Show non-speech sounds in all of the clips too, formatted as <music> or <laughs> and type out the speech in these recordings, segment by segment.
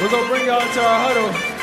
We're gonna bring y'all to our huddle.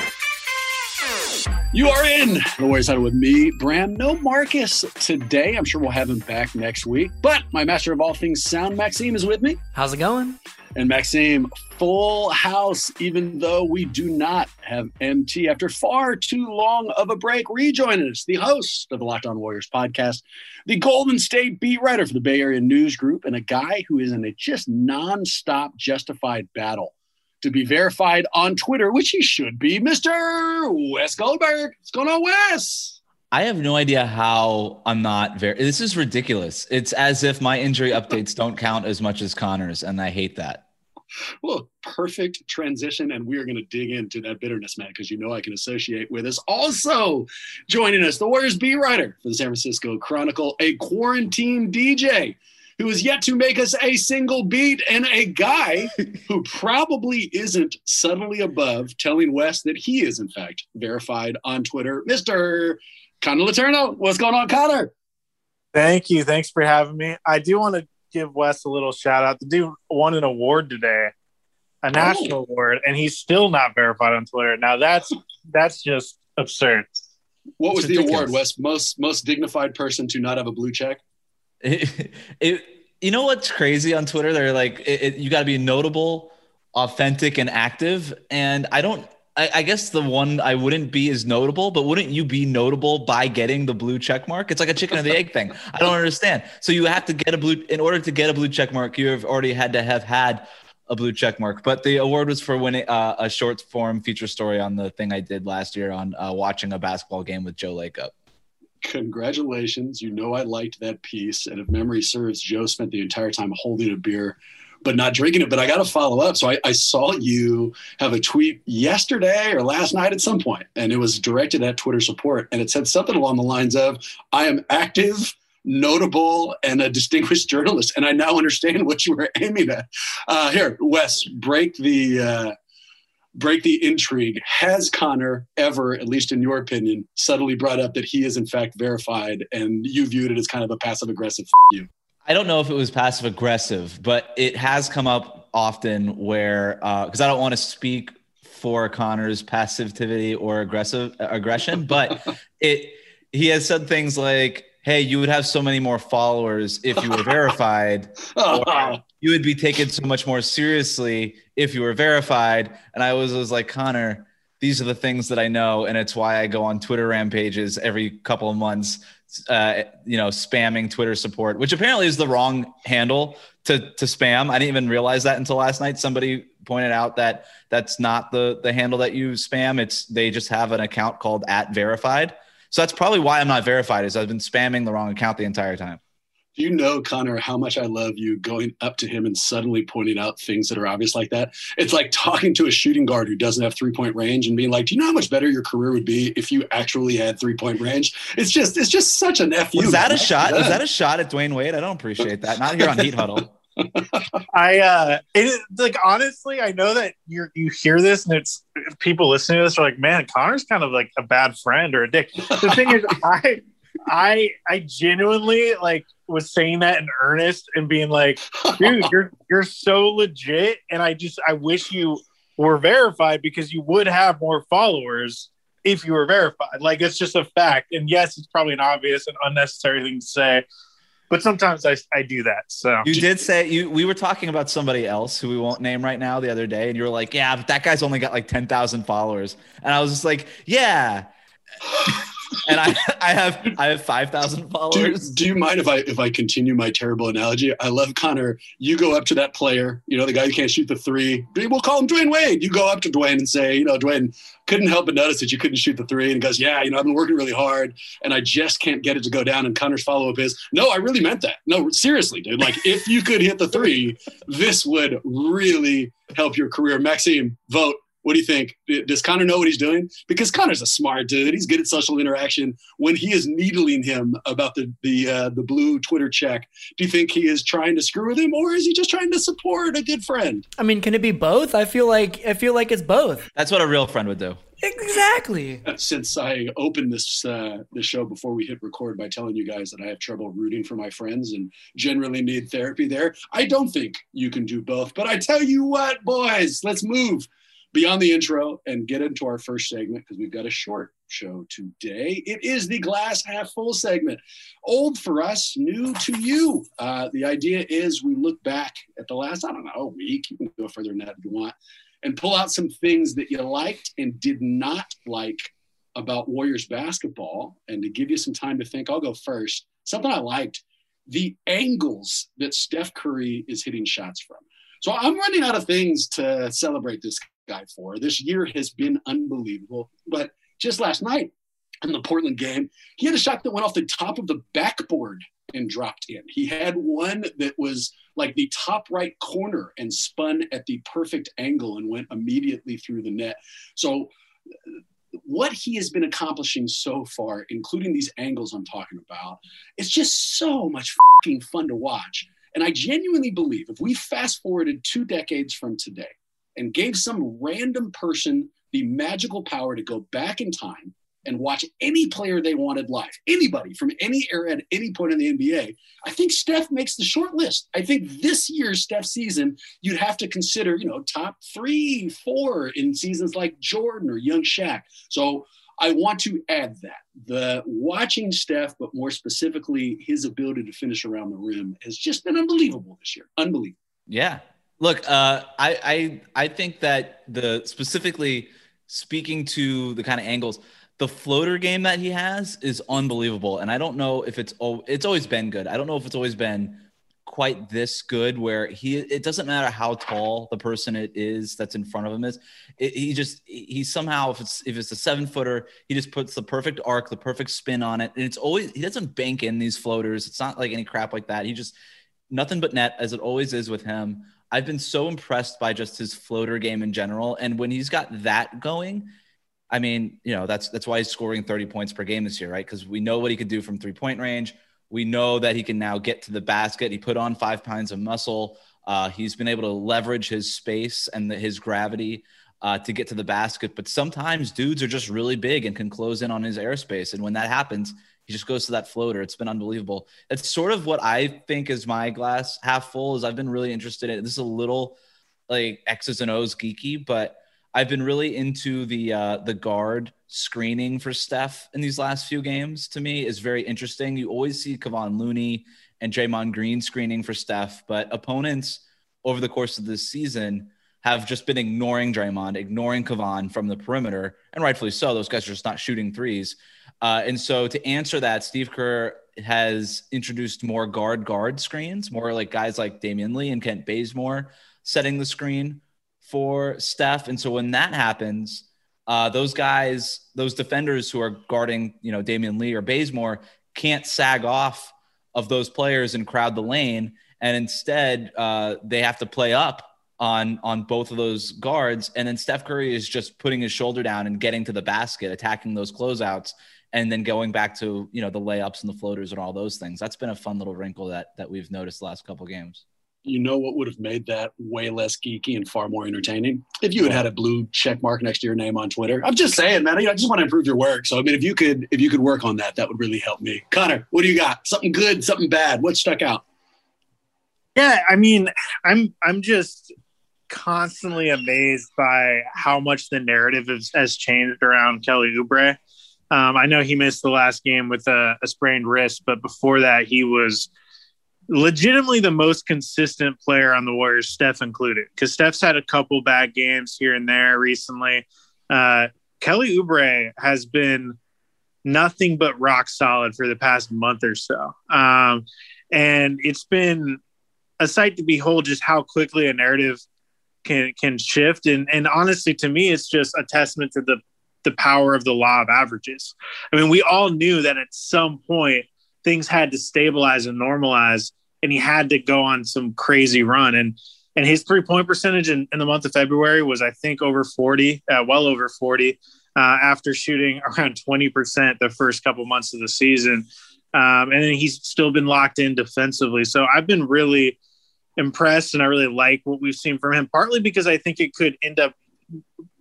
You are in the Warriors Huddle with me, Bram. No Marcus today. I'm sure we'll have him back next week. But my master of all things sound, Maxime, is with me. How's it going? And Maxime, full house, even though we do not have MT after far too long of a break. Rejoining us, the host of the Locked On Warriors podcast, the Golden State beat writer for the Bay Area News Group, and a guy who is in a just nonstop justified battle to be verified on Twitter, which he should be, Mr. Wes Goldberg. What's going on, Wes? I have no idea how I'm not very. This is ridiculous. It's as if my injury updates don't count as much as Connor's, and I hate that. Well, perfect transition, and we are going to dig into that bitterness, man, because you know I can associate with us. Also joining us, the Warriors beat writer for the San Francisco Chronicle, a quarantine DJ who has yet to make us a single beat, and a guy who <laughs> probably isn't subtly above telling Wes that he is, in fact, verified on Twitter, Mr. Connor Letourneau. What's going on, Connor? Thank you. Thanks for having me. I do want to give Wes a little shout out. The dude won an award today, a oh. national oh. award, and he's still not verified on Twitter. Now that's <laughs> that's just absurd. What was the award, Wes? Most most dignified person to not have a blue check? It, <laughs> it, you know what's crazy on Twitter? They're like, it, it, you got to be notable, authentic, and active. And I don't. I, I, guess the one I wouldn't be is notable, but wouldn't you be notable by getting the blue check mark? It's like a chicken or the egg thing. I don't understand. So you have to get a blue in order to get a blue check mark. You have already had to have had a blue check mark. But the award was for winning uh, a short form feature story on the thing I did last year on uh, watching a basketball game with Joe Lacob congratulations. You know I liked that piece. And if memory serves, Joe spent the entire time holding a beer but not drinking it. But I got to follow up. So I, I, saw you have a tweet yesterday or last night at some point, and it was directed at Twitter support. And it said something along the lines of, I am active, notable, and a distinguished journalist. And I now understand what you were aiming at. Uh, here, Wes, break the. Uh, break the intrigue. Has Connor ever, at least in your opinion, subtly brought up that he is in fact verified and you viewed it as kind of a passive aggressive you? I don't know if it was passive aggressive, but it has come up often where, because uh, I don't want to speak for Connor's passivity or aggressive aggression, <laughs> but it he has said things like, "Hey, you would have so many more followers if you were <laughs> verified." or, you would be taken so much more seriously if you were verified. And I was, was like, Connor, these are the things that I know. And it's why I go on Twitter rampages every couple of months, uh, you know, spamming Twitter support, which apparently is the wrong handle to, to spam. I didn't even realize that until last night. Somebody pointed out that that's not the, the handle that you spam. It's, they just have an account called at verified. So that's probably why I'm not verified is I've been spamming the wrong account the entire time you know, Connor, how much I love you going up to him and suddenly pointing out things that are obvious like that. It's like talking to a shooting guard who doesn't have three point range and being like, "Do you know how much better your career would be if you actually had three point range?" It's just, it's just such an fu. Was that a shot? Was that a shot at Dwyane Wade? I don't appreciate that. Not here on Heat Huddle. <laughs> I uh it like honestly, I know that you you hear this and it's people listening to this are like, man, Connor's kind of like a bad friend or a dick. The thing is, <laughs> I I I genuinely like was saying that in earnest and being like, dude, you're you're so legit, and I just I wish you were verified because you would have more followers if you were verified. Like it's just a fact. And yes, it's probably an obvious and unnecessary thing to say, but sometimes I, I do that. So you did say you we were talking about somebody else who we won't name right now the other day, and you were like, Yeah, but that guy's only got like ten thousand followers. And I was just like, Yeah. And I, <laughs> I have I have five thousand followers. Do, do, you mind if I if I continue my terrible analogy? I love Connor. You go up to that player, you know, the guy who can't shoot the three. We'll call him Dwyane Wade. You go up to Dwyane and say, you know, Dwyane couldn't help but notice that you couldn't shoot the three, and he goes, yeah, you know, I've been working really hard, and I just can't get it to go down. And Connor's follow up is, no, I really meant that. No, seriously, dude. Like if you could hit the three, this would really help your career. Maxime, vote what do you think? Does Connor know what he's doing? Because Connor's a smart dude. He's good at social interaction. When he is needling him about the the uh, the blue Twitter check, do you think he is trying to screw with him, or is he just trying to support a good friend? I mean, can it be both? I feel like I feel like it's both. That's what a real friend would do. Exactly. Since I opened this uh, the show before we hit record by telling you guys that I have trouble rooting for my friends and generally need therapy there, I don't think you can do both. But I tell you what, boys, let's move beyond the intro and get into our first segment because we've got a short show today. It is the glass half full segment. Old for us, new to you. Uh, the idea is we look back at the last, I don't know, week. You can go further than that if you want, and pull out some things that you liked and did not like about Warriors basketball. And to give you some time to think, I'll go first. Something I liked the angles that Steph Curry is hitting shots from. So I'm running out of things to celebrate this guy for. This year has been unbelievable. But just last night in the Portland game, he had a shot that went off the top of the backboard and dropped in. He had one that was like the top right corner and spun at the perfect angle and went immediately through the net. So what he has been accomplishing so far, including these angles I'm talking about, it's just so much fun to watch. And I genuinely believe if we fast forwarded two decades from today, and gave some random person the magical power to go back in time and watch any player they wanted live, anybody from any era at any point in the NBA, I think Steph makes the short list. I think this year's Steph season, you'd have to consider, you know, top three, four in seasons like Jordan or Young Shaq. So I want to add that the watching Steph, but more specifically his ability to finish around the rim, has just been unbelievable this year. Unbelievable. Yeah, Look, uh, I, I I think that the specifically speaking to the kind of angles, the floater game that he has is unbelievable, and I don't know if it's oh, it's always been good. I don't know if it's always been quite this good where he it doesn't matter how tall the person it is that's in front of him is it, he just he somehow if it's if it's a seven footer he just puts the perfect arc the perfect spin on it and it's always he doesn't bank in these floaters. It's not like any crap like that. He just nothing but net as it always is with him I've been so impressed by just his floater game in general. And when he's got that going, I mean, you know, that's that's why he's scoring 30 points per game this year, right? Because we know what he could do from three point range. We know that he can now get to the basket. He put on five pounds of muscle. Uh, he's been able to leverage his space and the, his gravity uh, to get to the basket. But sometimes dudes are just really big and can close in on his airspace. And when that happens, he just goes to that floater. It's been unbelievable. It's sort of what I think is my glass half full. Is I've been really interested in. This is a little like X's and O's geeky, but I've been really into the uh, the guard screening for Steph in these last few games. To me, is very interesting. You always see Kevon Looney and Draymond Green screening for Steph, but opponents over the course of this season have just been ignoring Draymond, ignoring Kevon from the perimeter, and rightfully so. Those guys are just not shooting threes. Uh, and so to answer that, Steve Kerr has introduced more guard guard screens, more like guys like Damion Lee and Kent Bazemore setting the screen for Steph. And so when that happens, uh, those guys, those defenders who are guarding, you know, Damion Lee or Bazemore can't sag off of those players and crowd the lane. And instead, uh, they have to play up on on both of those guards. And then Steph Curry is just putting his shoulder down and getting to the basket, attacking those closeouts and then going back to you know the layups and the floaters and all those things. That's been a fun little wrinkle that that we've noticed the last couple games. you know what would have made that way less geeky and far more entertaining if you had had a blue check mark next to your name on Twitter. I'm just saying, man. I just want to improve your work. So I mean, if you could, if you could work on that, that would really help me. Connor, what do you got? Something good, something bad? What stuck out? Yeah, I mean, I'm I'm just constantly amazed by how much the narrative has, has changed around Kelly Oubre. Um, I know he missed the last game with a, a sprained wrist, but before that, he was legitimately the most consistent player on the Warriors, Steph included, because Steph's had a couple bad games here and there recently. Uh, Kelly Oubre has been nothing but rock solid for the past month or so. Um, and it's been a sight to behold just how quickly a narrative can can shift. And and honestly, to me, it's just a testament to the the power of the law of averages. I mean, we all knew that at some point things had to stabilize and normalize, and he had to go on some crazy run. And and his three point percentage in, in the month of February was, I think, over 40, uh, well over 40, uh, after shooting <laughs> around 20% the first couple months of the season. Um, and then he's still been locked in defensively. So I've been really impressed and I really like what we've seen from him, partly because I think it could end up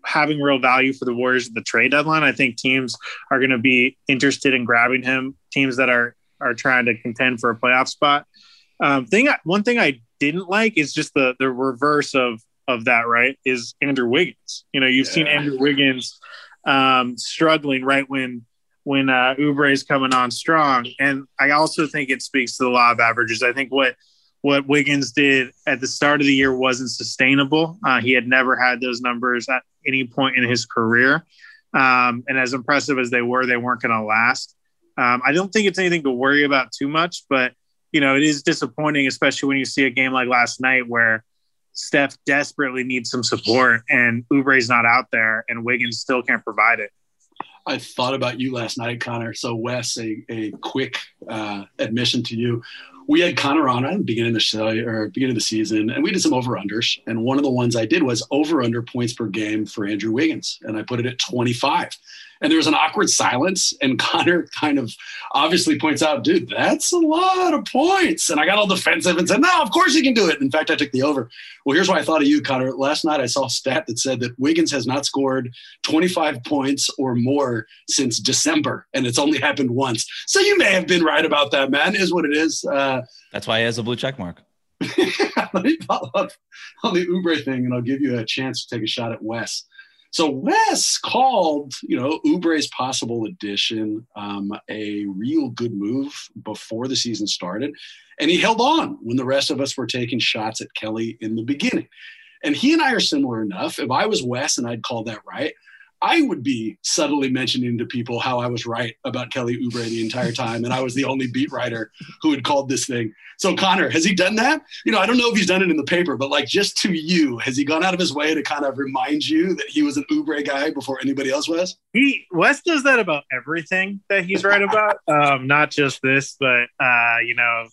having real value for the Warriors at the trade deadline. I think teams are going to be interested in grabbing him, teams that are are trying to contend for a playoff spot. Um, thing one thing I didn't like is just the the reverse of of that. Right, is Andrew Wiggins. You know, you've yeah. seen Andrew Wiggins um, struggling right when when uh, Oubre is coming on strong, and I also think it speaks to the law of averages. I think what what Wiggins did at the start of the year wasn't sustainable. Uh, he had never had those numbers at any point in his career. Um, and as impressive as they were, they weren't going to last. Um, I don't think it's anything to worry about too much, but you know, it is disappointing, especially when you see a game like last night where Steph desperately needs some support and Oubre's not out there and Wiggins still can't provide it. I thought about you last night, Connor. So, Wes, a, a quick uh, admission to you we had Connor on at the beginning of the show or beginning of the season, and we did some over unders. And one of the ones I did was over under points per game for Andrew Wiggins, and I put it at 25 and there was an awkward silence and connor kind of obviously points out dude that's a lot of points. And i got all defensive and said no of course he can do it. In fact i took the over. Well here's why i thought of you connor. Last night i saw a stat that said that wiggins has not scored 25 points or more since december and it's only happened once. So you may have been right about that man is what it is uh, that's why he has a blue check mark. <laughs> Let me follow up on the Oubre thing, and I'll give you a chance to take a shot at Wes. So Wes called, you know, Oubre's possible addition um, a real good move before the season started, and he held on when the rest of us were taking shots at Kelly in the beginning. And he and I are similar enough. If I was Wes and I'd called that right, I would be subtly mentioning to people how I was right about Kelly Oubre the entire time, and I was the only beat writer who had called this thing. So, Connor, has he done that? You know, I don't know if he's done it in the paper, but like just to you, has he gone out of his way to kind of remind you that he was an Oubre guy before anybody else was? He Wes does that about everything that he's right about, <laughs> um, not just this, but uh, you know,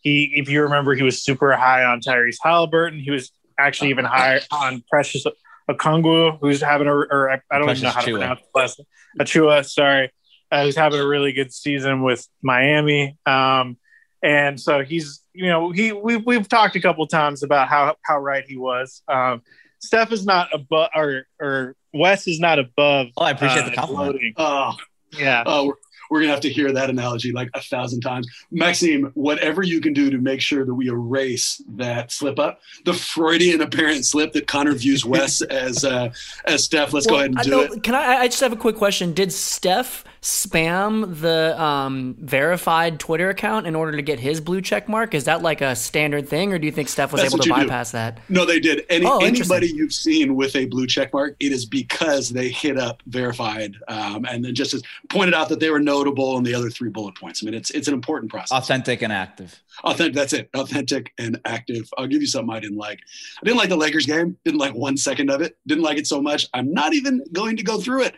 he if you remember, he was super high on Tyrese Halliburton. He was actually even higher on Precious Okongwu, who's having a, or I, don't even know how to pronounce the last Achiuwa, sorry, uh, who's having a really good season with Miami. Um, and so he's, you know, he we we've talked a couple times about how how right he was. Um, Steph is not above, or or Wes is not above. Oh, I appreciate uh, the compliment. Oh, yeah. Oh, we're going to have to hear that analogy like a thousand times. Maxime, whatever you can do to make sure that we erase that slip up, the Freudian apparent slip that Connor views <laughs> Wes as uh, as Steph. Let's well, go ahead and do it. Can I? I just have a quick question. Did Steph spam the um, verified Twitter account in order to get his blue check mark? Is that like a standard thing, or do you think Steph was That's able to bypass do. that? No, they did. Any, oh, anybody you've seen with a blue check mark, it is because they hit up verified um, and then just as pointed out that they were notable and the other three bullet points. I mean, it's it's an important process. Authentic and active. Authentic. That's it. Authentic and active. I'll give you something I didn't like. I didn't like the Lakers game. Didn't like one second of it. Didn't like it so much. I'm not even going to go through it.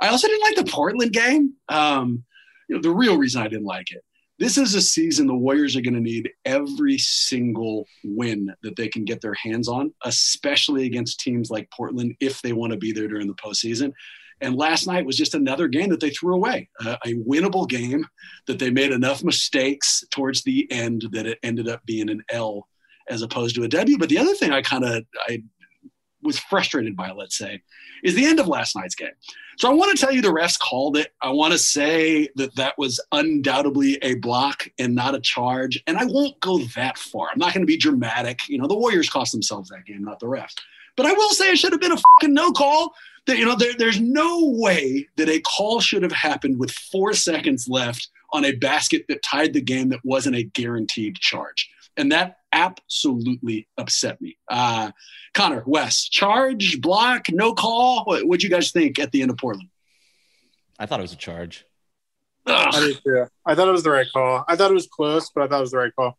I also didn't like the Portland game. Um, you know, the real reason I didn't like it. This is a season the Warriors are going to need every single win that they can get their hands on, especially against teams like Portland if they want to be there during the postseason. And last night was just another game that they threw away, uh, a winnable game that they made enough mistakes towards the end that it ended up being an L as opposed to a W. But the other thing I kind of I was frustrated by, let's say, is the end of last night's game. So I want to tell you the refs called it. I want to say that that was undoubtedly a block and not a charge. And I won't go that far. I'm not going to be dramatic. You know, the Warriors cost themselves that game, not the refs. But I will say it should have been a fucking no call. That you know, there, there's no way that a call should have happened with four seconds left on a basket that tied the game that wasn't a guaranteed charge. And that absolutely upset me. Uh, Connor, Wes, charge, block, no call. What would you guys think at the end of Portland? I thought it was a charge. I did too. I thought it was the right call. I thought it was close, but I thought it was the right call.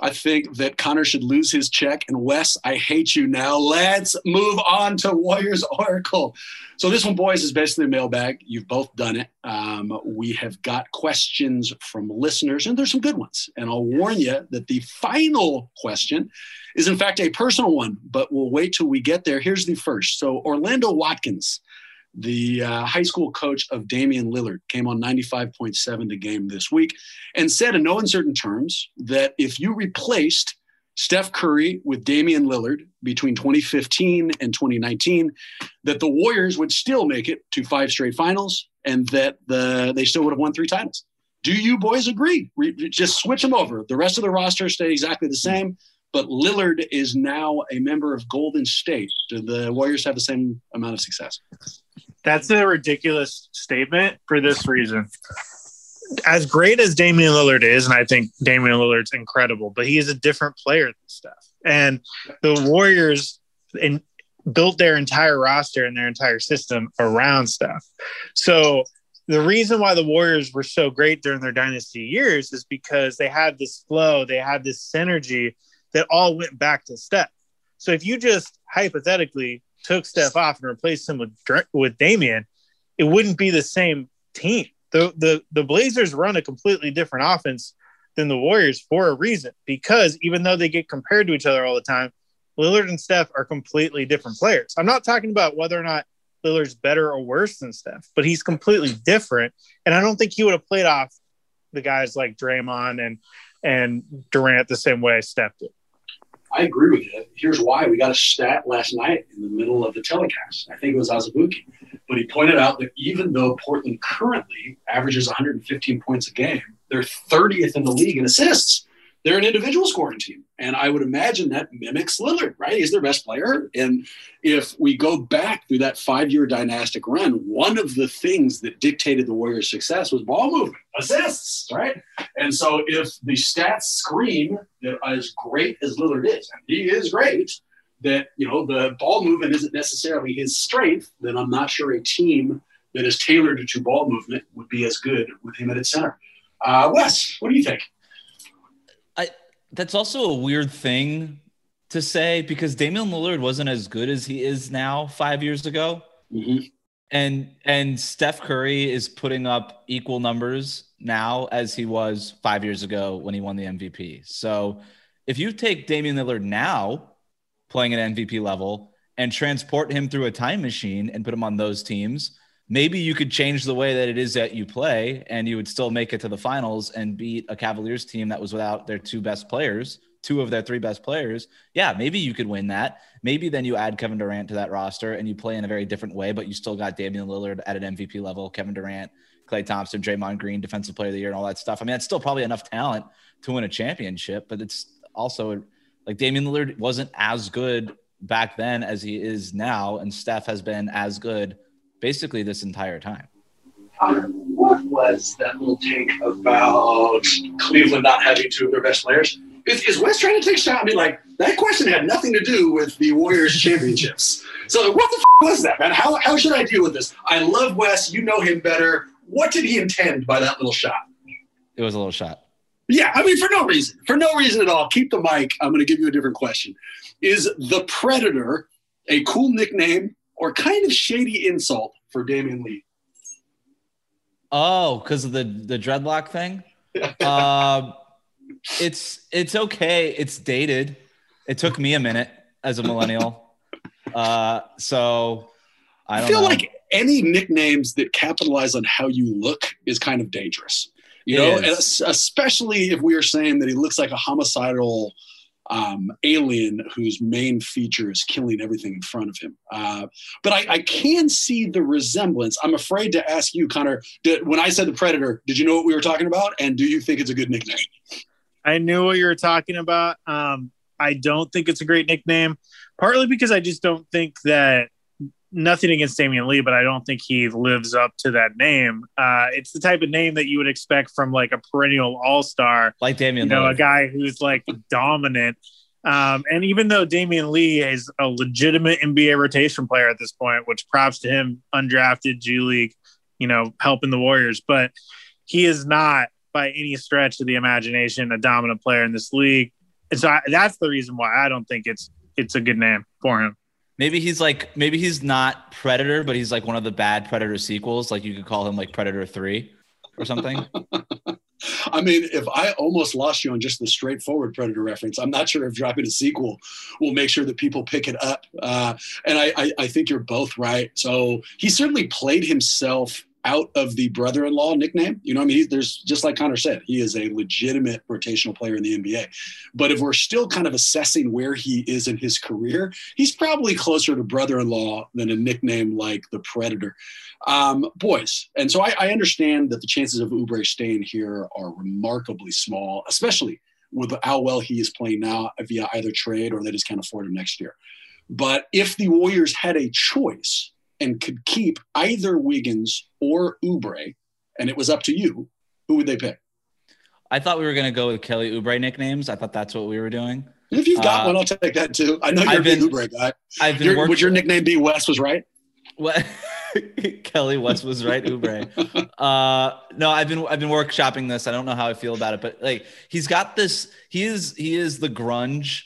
I think that Connor should lose his check. And Wes, I hate you now. Let's move on to Warriors Oracle. So this one, boys, is basically a mailbag. You've both done it. Um, we have got questions from listeners, and there's some good ones. And I'll warn you that the final question is, in fact, a personal one, but we'll wait till we get there. Here's the first. So Orlando Watkins the uh, high school coach of Damian Lillard, came on 95.7 the game this week and said in no uncertain terms that if you replaced Steph Curry with Damian Lillard between 2015 and 2019, that the Warriors would still make it to five straight finals and that the, they still would have won three titles. Do you boys agree? Re- just switch them over. The rest of the roster stay exactly the same, but Lillard is now a member of Golden State. Do the Warriors have the same amount of success? That's a ridiculous statement for this reason. As great as Damian Lillard is, and I think Damian Lillard's incredible, but he is a different player than Steph. And the Warriors in, built their entire roster and their entire system around Steph. So the reason why the Warriors were so great during their dynasty years is because they had this flow, they had this synergy that all went back to Steph. So if you just hypothetically took Steph off and replaced him with with Damian, it wouldn't be the same team. The the the Blazers run a completely different offense than the Warriors for a reason because even though they get compared to each other all the time, Lillard and Steph are completely different players. I'm not talking about whether or not Lillard's better or worse than Steph, but he's completely different. And I don't think he would have played off the guys like Draymond and and Durant the same way Steph did. I agree with you. Here's why. We got a stat last night in the middle of the telecast. I think it was Azubuike. But he pointed out that even though Portland currently averages 115 points a game, they're 30th in the league in assists they're an individual scoring team. And I would imagine that mimics Lillard, right? He's their best player. And if we go back through that five year dynastic run, one of the things that dictated the Warriors' success was ball movement, assists, right? And so if the stats scream that as great as Lillard is, and he is great, that, you know, the ball movement isn't necessarily his strength, then I'm not sure a team that is tailored to ball movement would be as good with him at its center. Uh, Wes, what do you think? That's also a weird thing to say because Damian Lillard wasn't as good as he is now five years ago. Mm-hmm. And and Steph Curry is putting up equal numbers now as he was five years ago when he won the MVP. So if you take Damian Lillard now playing at MVP level and transport him through a time machine and put him on those teams, maybe you could change the way that it is that you play and you would still make it to the finals and beat a Cavaliers team that was without their two best players, two of their three best players. Yeah, maybe you could win that. Maybe then you add Kevin Durant to that roster and you play in a very different way, but you still got Damian Lillard at an MVP level, Kevin Durant, Klay Thompson, Draymond Green, defensive player of the year, and all that stuff. I mean, that's still probably enough talent to win a championship, but it's also like Damian Lillard wasn't as good back then as he is now, and Steph has been as good basically this entire time. Um, what was that little take about Cleveland not having two of their best players? Is, is Wes trying to take a shot? I mean, like that question had nothing to do with the Warriors championships. So what the f- was that, man? How, how should I deal with this? I love Wes. You know him better. What did he intend by that little shot? It was a little shot. Yeah, I mean, for no reason. For no reason at all. Keep the mic. I'm going to give you a different question. Is the Predator a cool nickname or kind of shady insult for Damion Lee? Oh, because of the the dreadlock thing. uh, <laughs> it's it's okay. It's dated. It took me a minute as a millennial. <laughs> Uh, so I, I feel know. like any nicknames that capitalize on how you look is kind of dangerous. You it know, especially if we are saying that he looks like a homicidal um, alien whose main feature is killing everything in front of him. Uh, but I, I, can see the resemblance. I'm afraid to ask you, Connor, did, when I said the Predator, did you know what we were talking about? And do you think it's a good nickname? I knew what you were talking about. Um, I don't think it's a great nickname, partly because I just don't think that nothing against Damion Lee, but I don't think he lives up to that name. Uh, it's the type of name that you would expect from like a perennial all star, like Damian, You know, Lee. a guy who's like dominant. Um, and even though Damion Lee is a legitimate NBA rotation player at this point, which props to him, undrafted G League, you know, helping the Warriors, but he is not by any stretch of the imagination a dominant player in this league. And so I, that's the reason why I don't think it's it's a good name for him. Maybe he's like maybe he's not Predator, but he's like one of the bad Predator sequels. Like you could call him like Predator Three or something. <laughs> I mean, if I almost lost you on just the straightforward Predator reference, I'm not sure if dropping a sequel will make sure that people pick it up. Uh, and I, I, I think you're both right. So he certainly played himself out of the brother-in-law nickname. You know, I mean, there's just like Connor said, he is a legitimate rotational player in the NBA. But if we're still kind of assessing where he is in his career, he's probably closer to brother-in-law than a nickname like the Predator. Um, boys, and so I, I understand that the chances of Oubre staying here are remarkably small, especially with how well he is playing now via either trade or they just can't afford him next year. But if the Warriors had a choice and could keep either Wiggins or Oubre, and it was up to you, who would they pick? I thought we were going to go with Kelly Oubre nicknames. I thought that's what we were doing. If you've got uh, one, I'll take that too. I know you're a Oubre guy. I've been your, would your nickname be Wes was right? What? <laughs> Kelly West was right, Oubre. <laughs> Uh, no, I've been I've been workshopping this. I don't know how I feel about it, but like he's got this. He is he is the grunge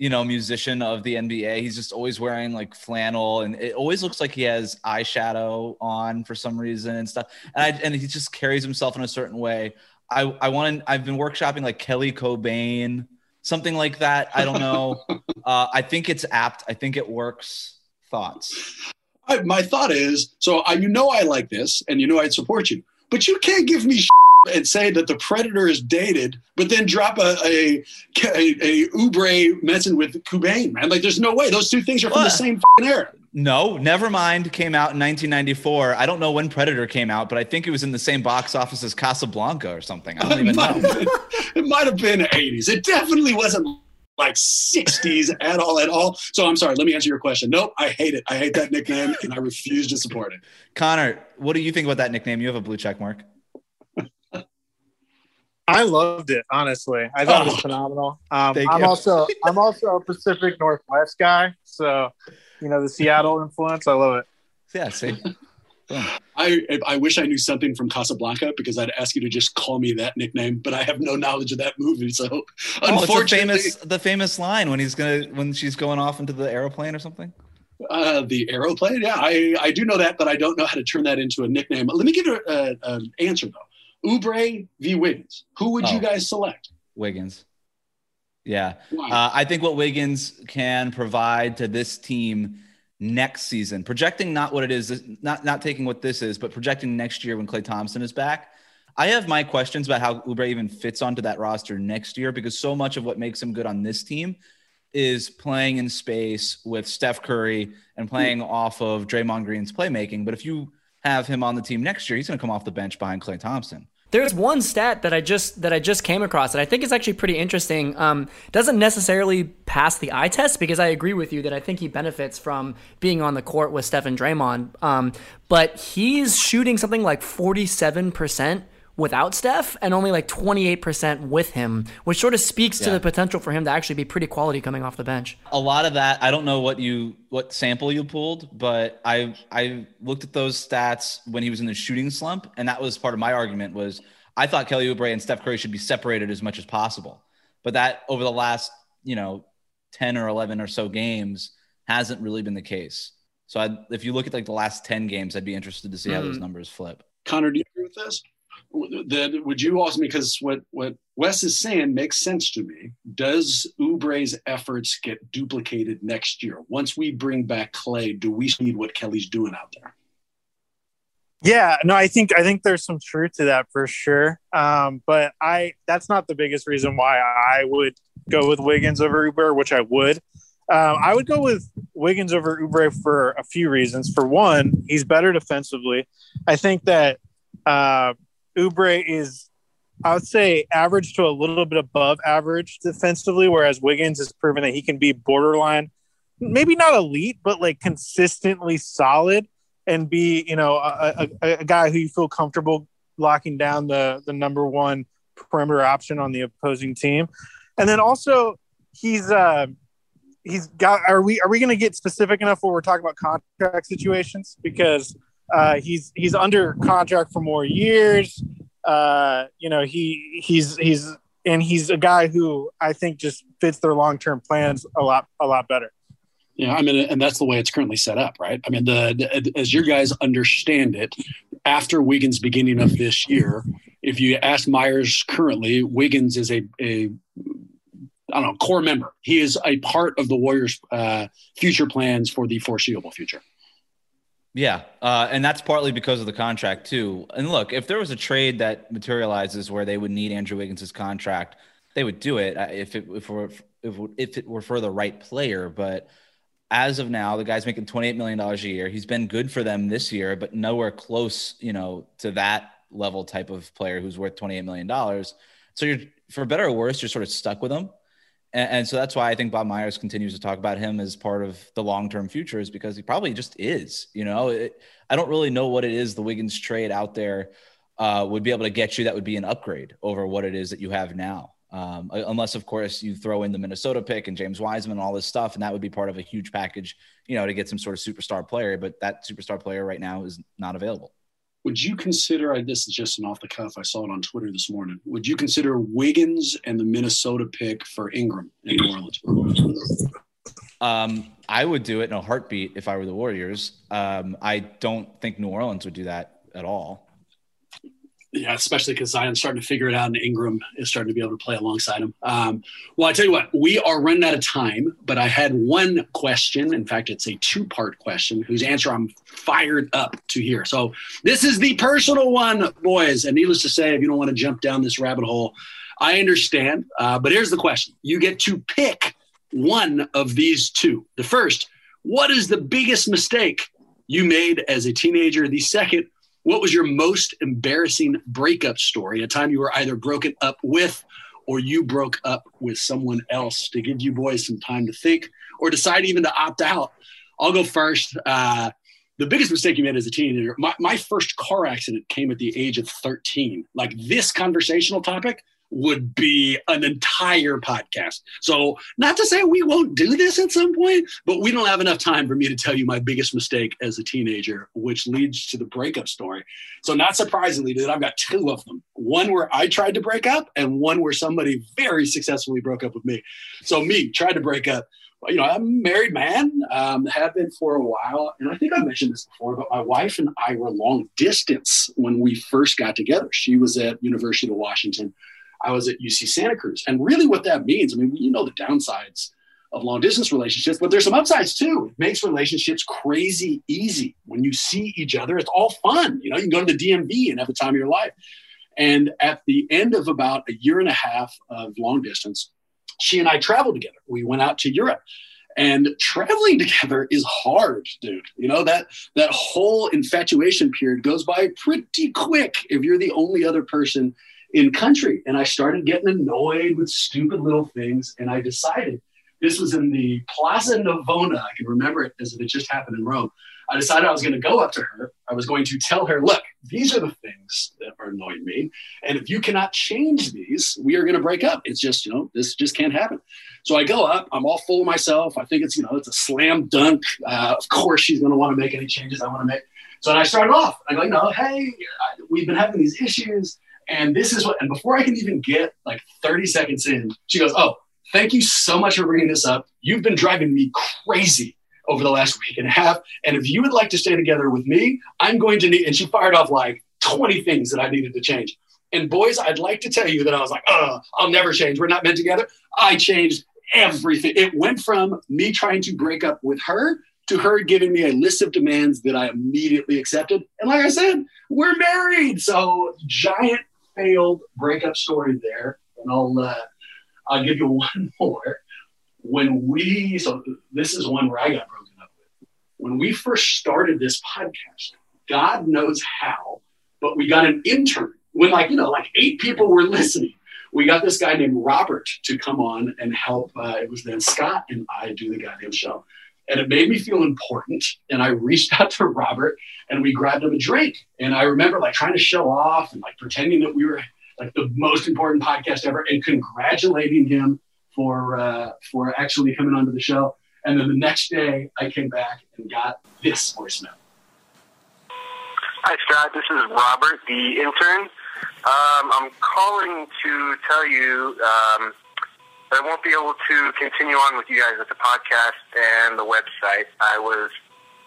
you know, musician of the NBA. He's just always wearing like flannel and it always looks like he has eyeshadow on for some reason and stuff. And I, and he just carries himself in a certain way. I, I want I've been workshopping like Kelly Cobain, something like that. I don't know. <laughs> uh, I think it's apt. I think it works. Thoughts? I, my thought is, so I, you know, I like this and you know, I'd support you, but you can't give me and say that the predator is dated, but then drop a a, a, a Oubre messing with Cobain, man. Like, there's no way those two things are from what? the same era. No, Nevermind came out in 1994. I don't know when Predator came out, but I think it was in the same box office as Casablanca or something. I don't even know. Been, it might have been 80s. It definitely wasn't like 60s at all at all. So I'm sorry. Let me answer your question. Nope, I hate it. I hate that nickname, and I refuse to support it. Connor, what do you think about that nickname? You have a blue check mark. I loved it, honestly. I thought oh, it was oh. phenomenal. Um, I'm you. also I'm also a Pacific Northwest guy, so you know the Seattle influence. I love it. Yeah, see. I I wish I knew something from Casablanca because I'd ask you to just call me that nickname, but I have no knowledge of that movie. So oh, unfortunately, the famous the famous line when he's gonna when she's going off into the aeroplane or something. Uh, the aeroplane, yeah, I I do know that, but I don't know how to turn that into a nickname. Let me give an answer though. Oubre v. Wiggins. Who would oh, you guys select? Wiggins. Yeah. Uh, I think what Wiggins can provide to this team next season, projecting not what it is, not, not taking what this is, but projecting next year when Klay Thompson is back. I have my questions about how Oubre even fits onto that roster next year because so much of what makes him good on this team is playing in space with Steph Curry and playing off of Draymond Green's playmaking. But if you have him on the team next year, he's going to come off the bench behind Klay Thompson. There's one stat that I just that I just came across that I think is actually pretty interesting. Um, doesn't necessarily pass the eye test because I agree with you that I think he benefits from being on the court with Stephen Draymond. Um, but he's shooting something like 47 percent without Steph and only like 28% with him, which sort of speaks yeah. to the potential for him to actually be pretty quality coming off the bench. A lot of that, I don't know what you what sample you pulled, but I I looked at those stats when he was in the shooting slump and that was part of my argument was I thought Kelly Oubre and Steph Curry should be separated as much as possible. But that over the last, you know, 10 or 11 or so games hasn't really been the case. So I'd, if you look at like the last 10 games, I'd be interested to see how those mm. numbers flip. Connor, do you agree with this? That would you also because what what Wes is saying makes sense to me. Does Oubre's efforts get duplicated next year? Once we bring back Klay? do we need what Kelly's doing out there? Yeah, no, I think I think there's some truth to that for sure. Um, but I that's not the biggest reason why I would go with Wiggins over Oubre, which I would. Um, I would go with Wiggins over Oubre for a few reasons. For one, he's better defensively. I think that uh, Oubre is, I would say, average to a little bit above average defensively, whereas Wiggins has proven that he can be borderline, maybe not elite, but like consistently solid and be, you know, a, a, a guy who you feel comfortable locking down the the number one perimeter option on the opposing team. And then also he's uh he's got are we are we going to get specific enough where we're talking about contract situations because uh he's he's under contract for more years uh you know he he's he's and he's a guy who I think just fits their long-term plans a lot a lot better. Yeah, I mean, and that's the way it's currently set up, right? I mean, the, the as your guys understand it, after Wiggins' beginning of this year, if you ask Myers currently, Wiggins is a, a I don't know core member. He is a part of the Warriors' uh, future plans for the foreseeable future. Yeah, uh, and that's partly because of the contract too. And look, if there was a trade that materializes where they would need Andrew Wiggins' contract, they would do it uh, if it if, were, if, it were for the right player. But as of now, the guy's making $28 million a year. He's been good for them this year, but nowhere close, you know, to that level type of player who's worth $28 million. So you're, for better or worse, you're sort of stuck with him. And, and so that's why I think Bob Myers continues to talk about him as part of the long-term future is because he probably just is, you know, it, I don't really know what it is the Wiggins trade out there uh, would be able to get you that would be an upgrade over what it is that you have now. Um, unless, of course, you throw in the Minnesota pick and James Wiseman and all this stuff, and that would be part of a huge package, you know, to get some sort of superstar player. But that superstar player right now is not available. Would you consider? This is just an off the cuff. I saw it on Twitter this morning. Would you consider Wiggins and the Minnesota pick for Ingram in New Orleans? Um, I would do it in a heartbeat if I were the Warriors. Um, I don't think New Orleans would do that at all. Yeah, especially because Zion's starting to figure it out, and Ingram is starting to be able to play alongside him. Um, well, I tell you what, we are running out of time, but I had one question. In fact, it's a two-part question whose answer I'm fired up to hear. So this is the personal one, boys. And needless to say, if you don't want to jump down this rabbit hole, I understand. Uh, but here's the question: You get to pick one of these two. The first, what is the biggest mistake you made as a teenager? The second what was your most embarrassing breakup story? A time you were either broken up with or you broke up with someone else to give you boys some time to think or decide even to opt out. I'll go first. Uh, the biggest mistake you made as a teenager, my, my first car accident came at the age of 13. Like this conversational topic would be an entire podcast. So, not to say we won't do this at some point, but we don't have enough time for me to tell you my biggest mistake as a teenager, which leads to the breakup story. So, not surprisingly, dude, I've got two of them one where I tried to break up, and one where somebody very successfully broke up with me. So, me tried to break up. You know, I'm a married man, um, have been for a while. And I think I mentioned this before, but my wife and I were long distance when we first got together. She was at University of Washington I was at UC Santa Cruz. And really, what that means, I mean, you know the downsides of long distance relationships, but there's some upsides too. It makes relationships crazy easy. When you see each other, it's all fun. You know, you can go to the DMV and have the time of your life. And at the end of about a year and a half of long distance, she and I traveled together. We went out to Europe. And traveling <laughs> together is hard, dude. You know that that whole infatuation period goes by pretty quick if you're the only other person in country. And I started getting annoyed with stupid little things. And I decided this was in the Plaza Navona. I can remember it as if it just happened in Rome. I decided I was going to go up to her. I was going to tell her, look, these are the things that are annoying me. And if you cannot change these, we are going to break up. It's just, you know, this just can't happen. So I go up. I'm all full of myself. I think it's, you know, it's a slam dunk. Uh, of course, she's going to want to make any changes I want to make. So I started off. I go, you know, hey, we've been having these issues. And this is what, and before I can even get like 30 seconds in, she goes, Oh, thank you so much for bringing this up. You've been driving me crazy over the last week and a half. And if you would like to stay together with me, I'm going to need, and she fired off like 20 things that I needed to change. And boys, I'd like to tell you that I was like, oh, I'll never change. We're not meant together. I changed everything. It went from me trying to break up with her to her giving me a list of demands that I immediately accepted. And like I said, we're married. So giant failed breakup story there. And I'll uh, I'll give you <laughs> one more. When we so this is one where I got broken up with. When we first started this podcast, God knows how, but we got an intern when like you know like eight people were listening we got this guy named Robert to come on and help. Uh, it was then Scott and I do the goddamn show. And it made me feel important. And I reached <laughs> out to Robert and we grabbed him a drink. And I remember like trying to show off and like pretending that we were like the most important podcast ever and congratulating him for uh, for actually coming onto the show. And then the next day I came back and got this voicemail. Hi, Scott. This is Robert, the intern. Um, I'm calling to tell you um, I won't be able to continue on with you guys at the podcast and the website. I was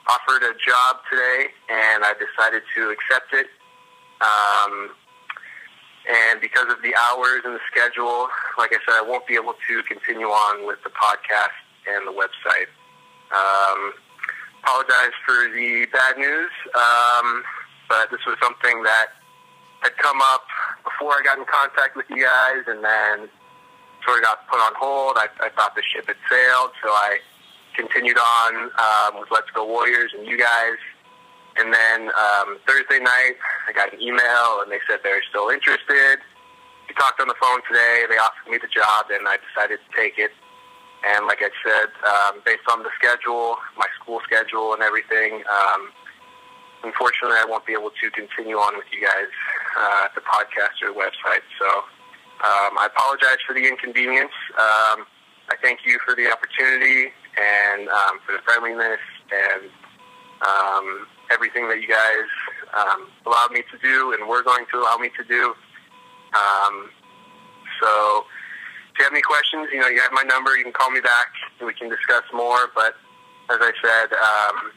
offered a job today, and I decided to accept it. Um, and because of the hours and the schedule, like I said, I won't be able to continue on with the podcast and the website. Um, apologize for the bad news, um, but this was something that had come up before I got in contact with you guys, and then sort of got put on hold. I, I thought the ship had sailed, so I continued on um, with Let's Go Warriors and you guys. And then um, Thursday night, I got an email, and they said they're still interested. We talked on the phone today. They offered me the job, and I decided to take it. And like I said, um, based on the schedule, my school schedule, and everything, um, unfortunately, I won't be able to continue on with you guys uh, at the podcast or website. So um, I apologize for the inconvenience. Um, I thank you for the opportunity and um, for the friendliness and um, everything that you guys um, allowed me to do and were going to allow me to do. Um, so if you have any questions, you know, you have my number. You can call me back and we can discuss more. But as I said, um,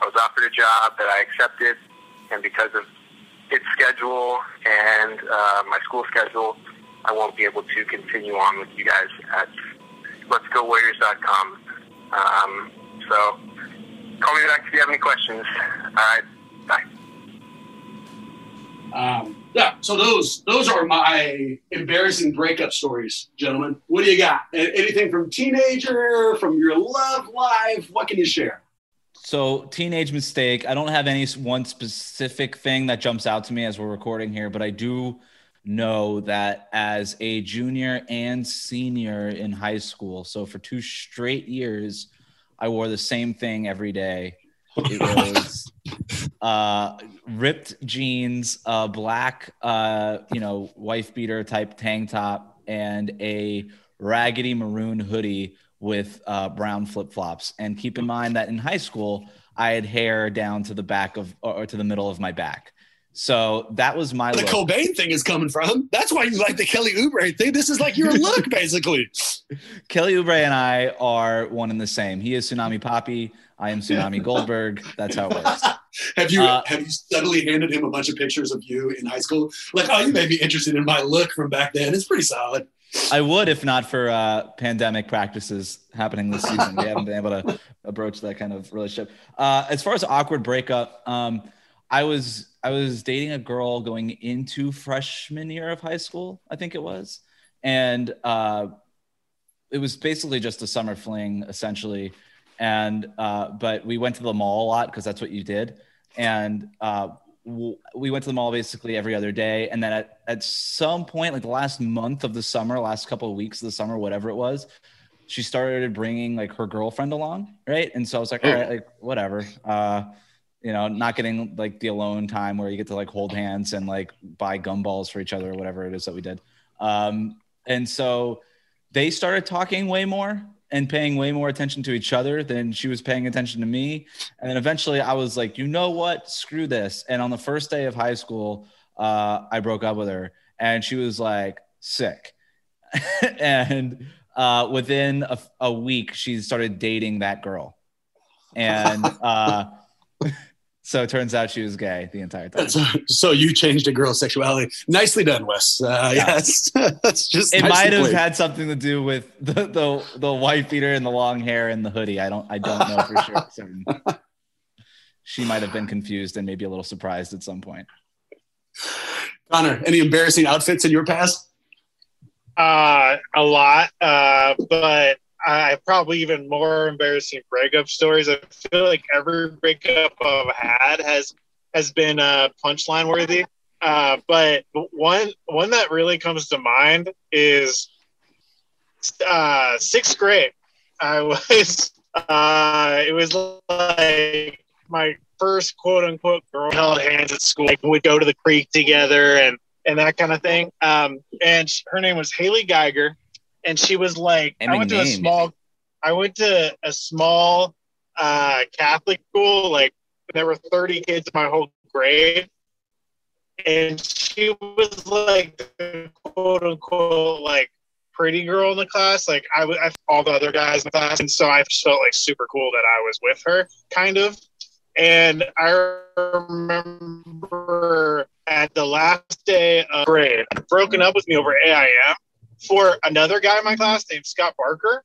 I was offered a job that I accepted, and because of its schedule and uh, my school schedule, I won't be able to continue on with you guys at letsgowarriors.com. Um, so call me back if you have any questions. All right, bye. Um, yeah, so those those are my embarrassing breakup stories, gentlemen. What do you got? Anything from teenager, from your love life? What can you share? So, teenage mistake. I don't have any one specific thing that jumps out to me as we're recording here, but I do know that as a junior and senior in high school, so for two straight years, I wore the same thing every day. It was <laughs> uh, ripped jeans, a black, uh, you know, wife beater type tank top, and a raggedy maroon hoodie with uh, brown flip flops. And keep in mind that in high school, I had hair down to the back of or to the middle of my back. So that was my the look. Cobain thing is coming from. That's why you like the Kelly Oubre thing. This is like your <laughs> look, basically. Kelly Oubre and I are one and the same. He is Tsunami Papi. I am Tsunami <laughs> Goldberg. That's how it works. <laughs> have you uh, have you suddenly handed him a bunch of pictures of you in high school? Like, oh, you may be interested in my look from back then. It's pretty solid. I would if not for uh, pandemic practices happening this season. We haven't been able to approach that kind of relationship. Uh, as far as awkward breakup, um, I was I was dating a girl going into freshman year of high school, I think it was, and uh, it was basically just a summer fling, essentially. And uh, but we went to the mall a lot because that's what you did, and uh, we went to the mall basically every other day. And then at, at some point like the last month of the summer last couple of weeks of the summer whatever it was she started bringing like her girlfriend along right? And so i was like all right like whatever. Uh you know not getting like the alone time where you get to like hold hands and like buy gumballs for each other or whatever it is that we did um and so they started talking way more and paying way more attention to each other than she was paying attention to me. And then eventually I was like, you know what? Screw this. And on the first day of high school, uh, I broke up with her and she was like sick. <laughs> and uh, within a, a, week, she started dating that girl. And <laughs> uh, So it turns out she was gay the entire time. So, <laughs> so you changed a girl's sexuality. Nicely done, Wes. Uh, yeah, that's, <laughs> that's just. It might have played. had something to do with the, the the white beater and the long hair and the hoodie. I don't I don't know for sure. <laughs> certain. She might have been confused and maybe a little surprised at some point. Connor, any embarrassing outfits in your past? Uh, a lot, uh, but I probably even more embarrassing breakup stories. I feel like every breakup I've had has has been uh, punchline worthy. Uh, but one one that really comes to mind is uh, sixth grade. I <laughs> was uh, it was like my first quote unquote girl held hands at school. Like, we'd go to the creek together and and that kind of thing. Um, and sh- her name was Haley Geiger, and she was like, I went to a small, I went to a small uh, Catholic school. Like there were 30 kids in my whole grade, and she was like quote unquote like pretty girl in the class. Like I was, all the other guys in the class, and so I just felt like super cool that I was with her, kind of. And I remember at the last day of grade, broken up with me over AIM for another guy in my class named Scott Barker.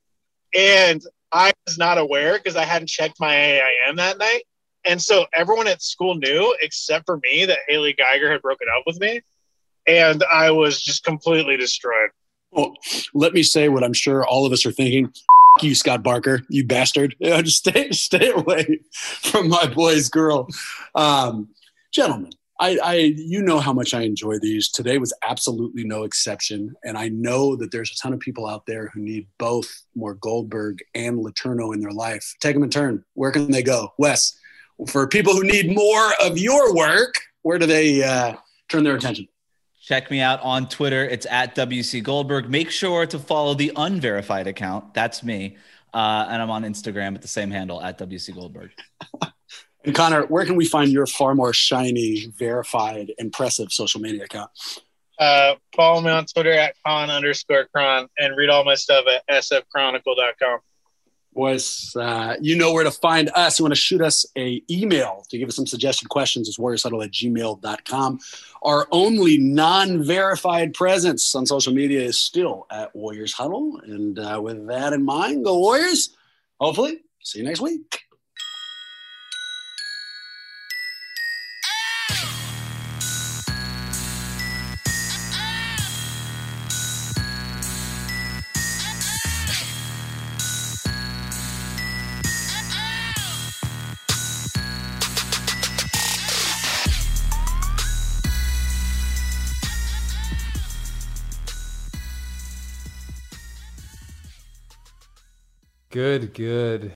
And I was not aware because I hadn't checked my AIM that night. And so everyone at school knew, except for me, that Haley Geiger had broken up with me. And I was just completely destroyed. Well, let me say what I'm sure all of us are thinking. You, Scott Barker, you bastard. Just <laughs> stay, stay away <laughs> from my boy's girl. Um, gentlemen, I, I, you know how much I enjoy these. Today was absolutely no exception. And I know that there's a ton of people out there who need both more Goldberg and Letourneau in their life. Take them in turn. Where can they go? Wes, for people who need more of your work, where do they uh, turn their attention? Check me out on Twitter. It's at WC Goldberg. Make sure to follow the unverified account. That's me. Uh, and I'm on Instagram at the same handle at WC Goldberg. <laughs> And Connor, where can we find your far more shiny, verified, impressive social media account? Uh, follow me on Twitter at con underscore Chron and read all my stuff at sfchronicle.com. was uh, you know where to find us. You want to shoot us a email to give us some suggested questions. It's warriorshuddle at gmail.com. Our only non-verified presence on social media is still at Warriors Huddle. And uh, with that in mind, go Warriors. Hopefully, see you next week. Good, good.